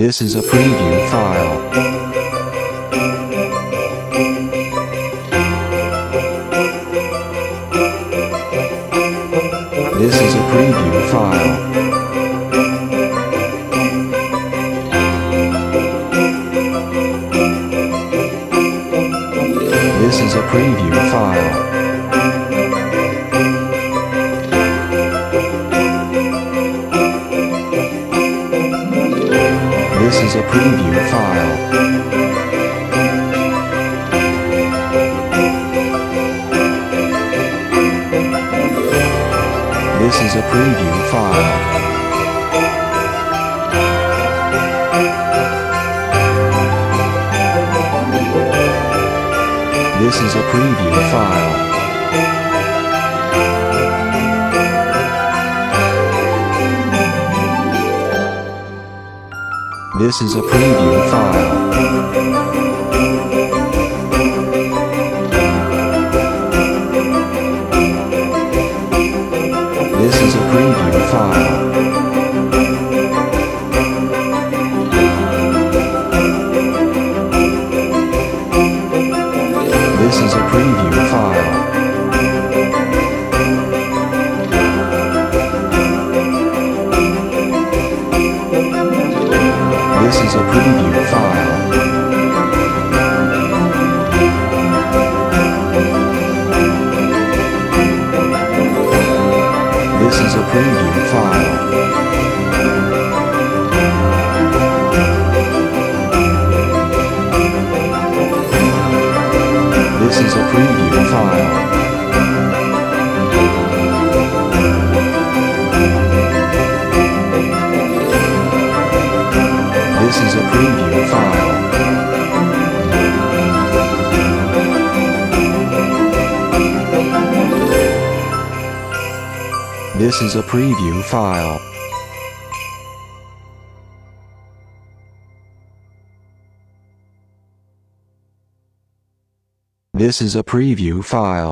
This is a preview file. This is a preview file. This is a preview file. Is a preview file. This is a preview file. This is a preview file. This is a preview file. This is a preview file. This is a preview is a preview file. This is a preview file. Is a preview file. This is a preview file. This is a preview file.